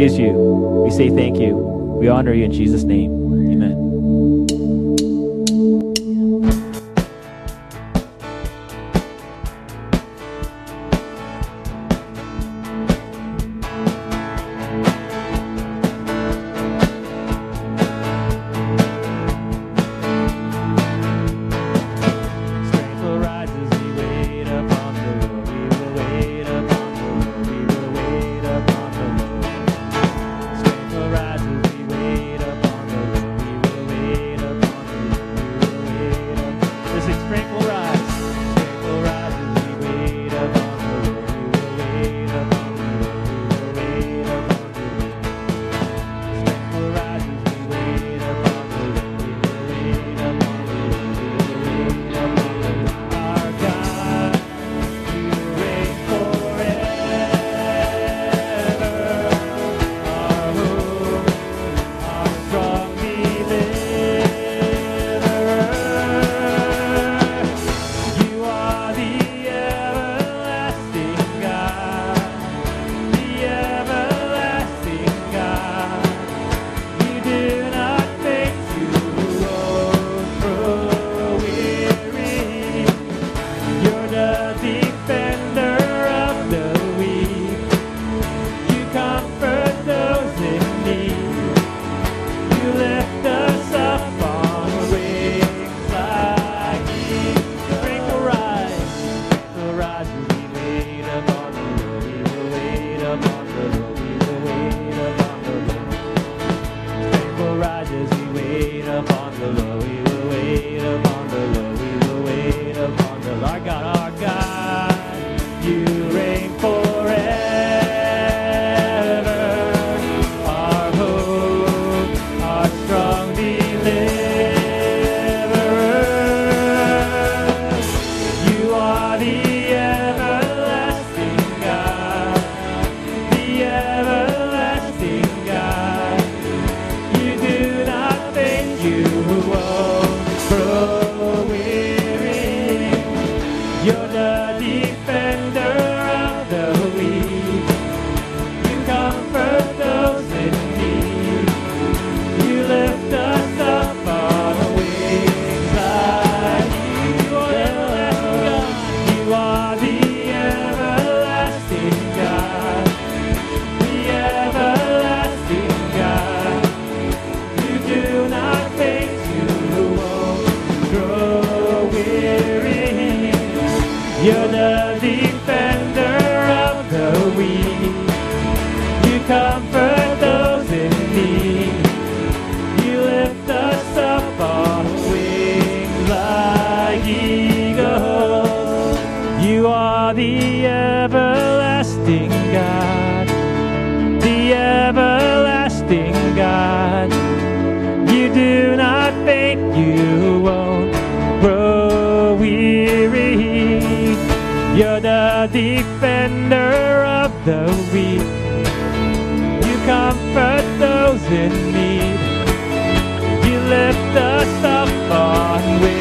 is you. We say thank you. We honor you in Jesus' name. the everlasting God, the everlasting God. You do not faint, you won't grow weary. You're the defender of the weak. You comfort those in need. You lift us up on wings.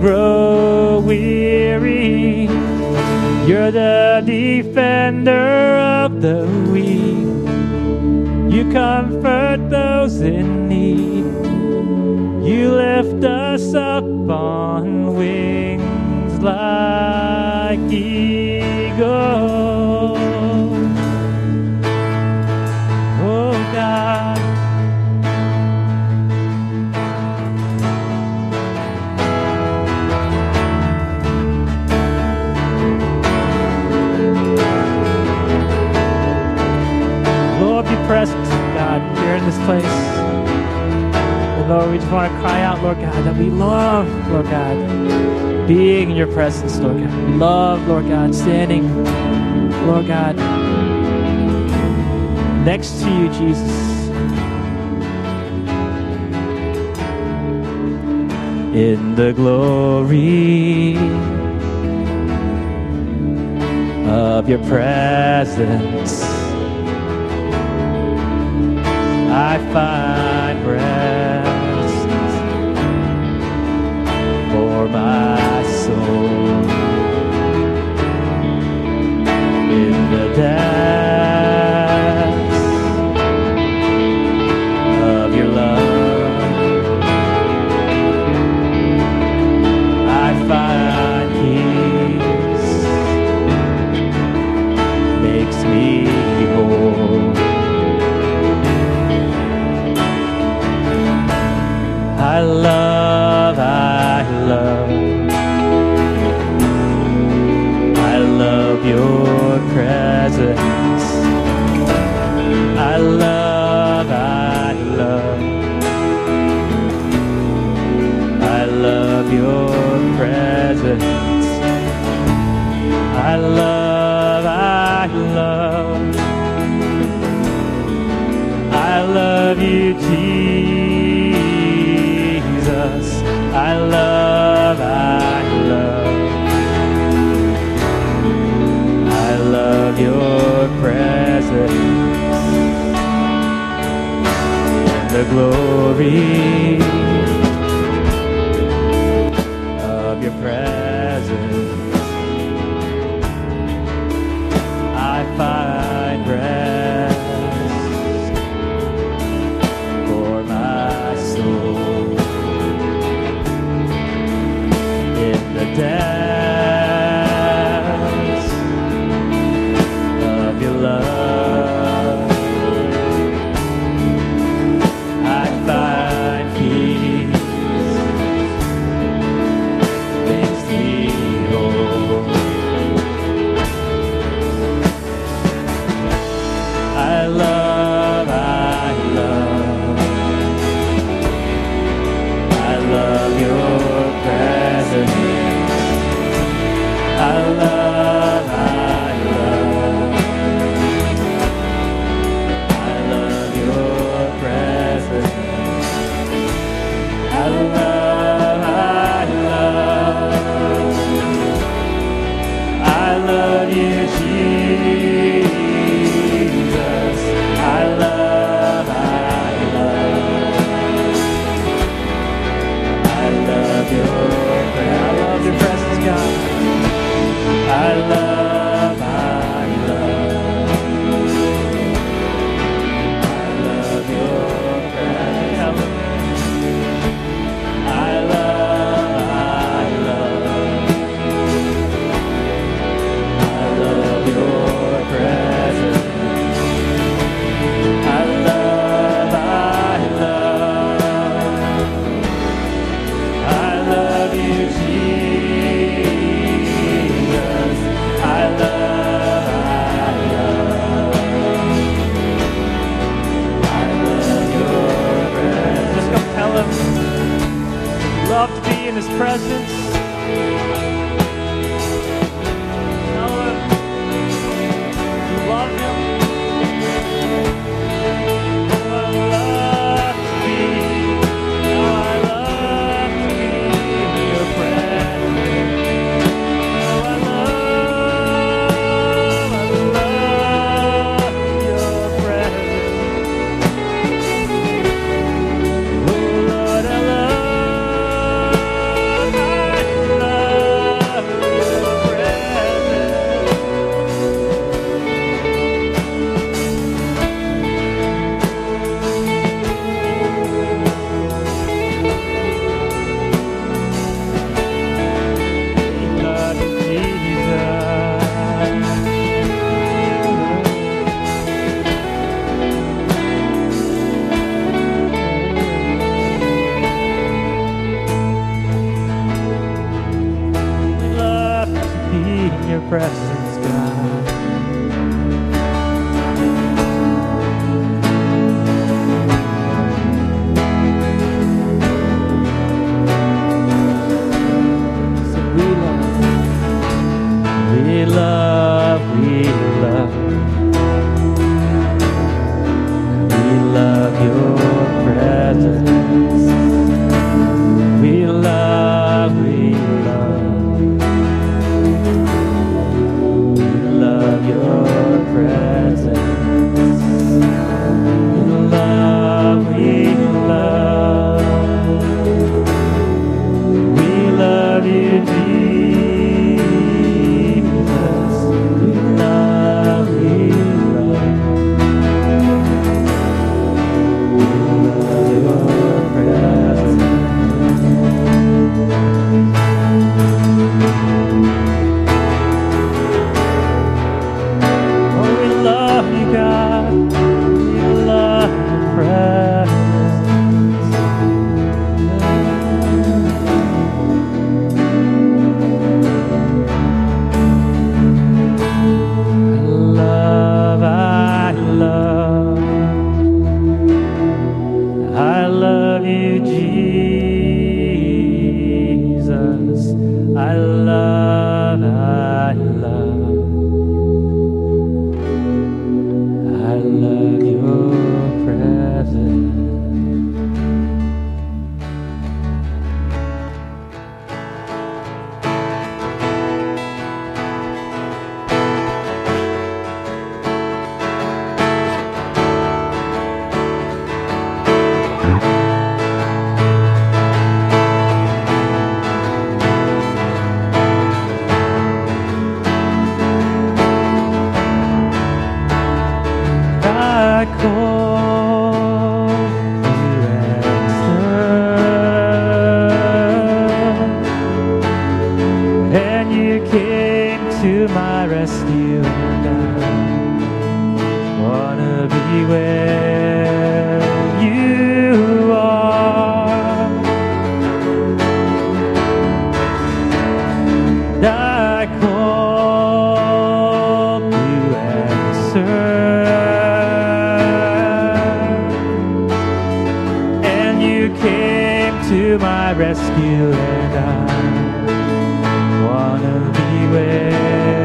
grow weary. You're the defender of the weak. You comfort those in need. You lift us up on wings like. presence, Lord God. We love, Lord God, standing, Lord God, next to you, Jesus. In the glory of your presence, I find. you came to my rescue, and I wanna be where.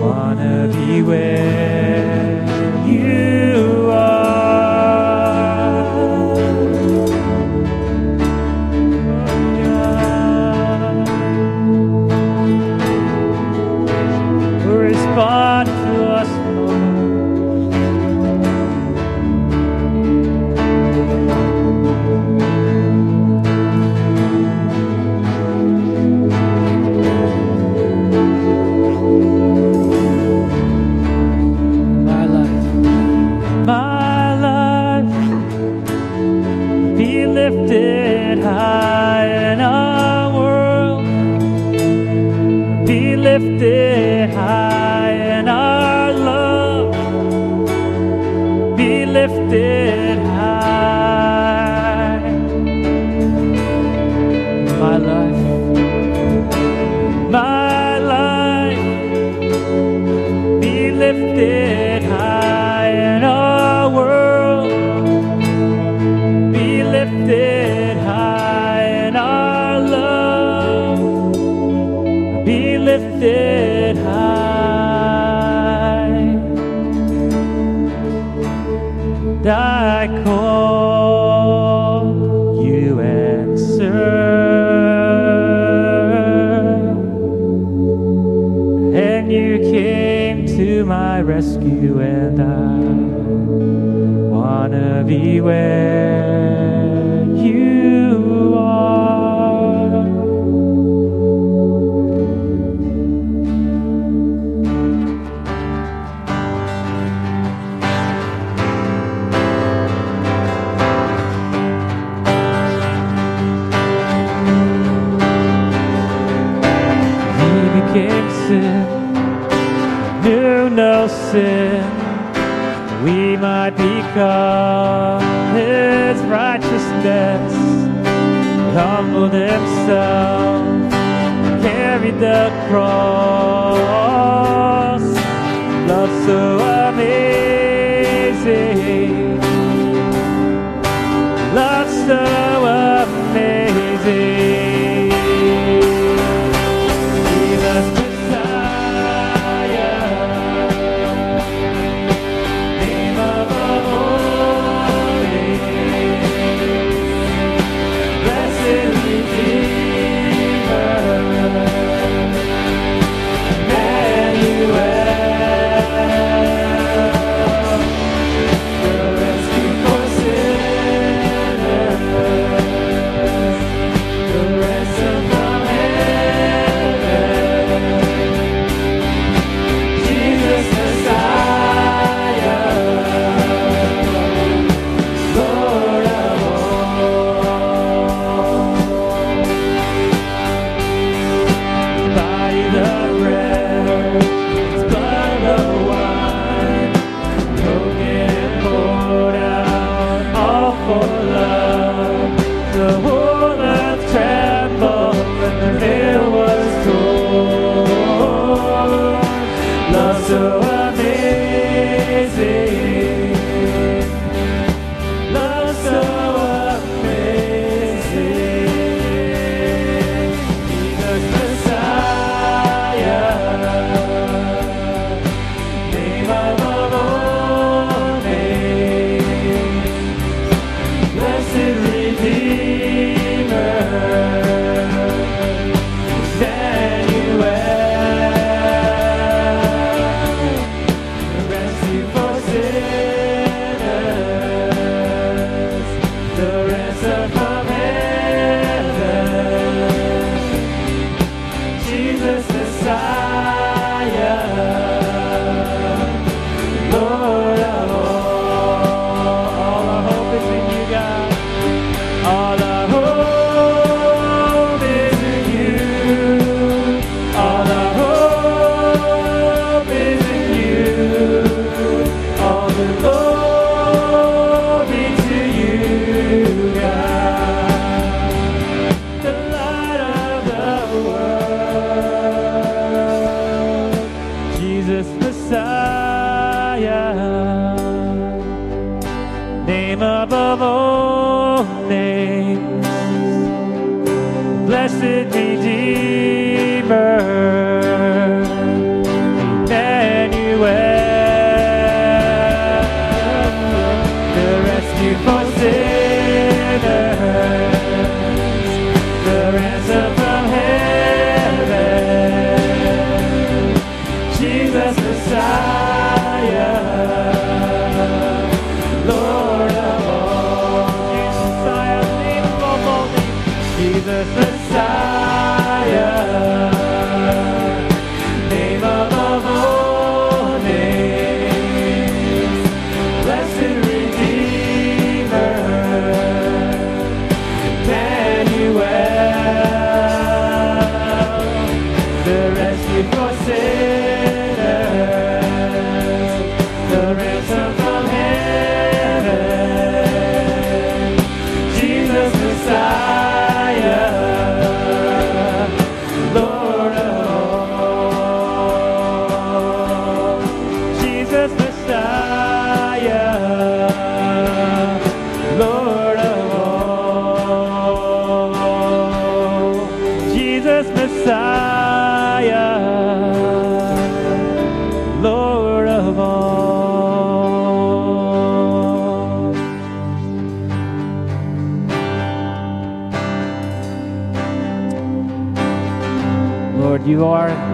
Wanna be where lifted wanna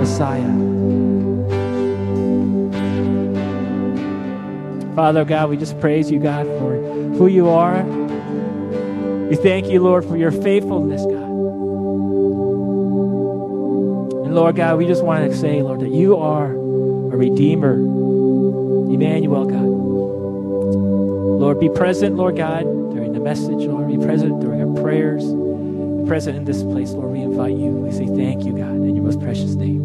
Messiah. Father God, we just praise you, God, for who you are. We thank you, Lord, for your faithfulness, God. And Lord God, we just want to say, Lord, that you are a redeemer. Emmanuel, God. Lord, be present, Lord God, during the message, Lord. Be present during our prayers. Be present in this place, Lord. We invite you. We say thank you, God, in your most precious name.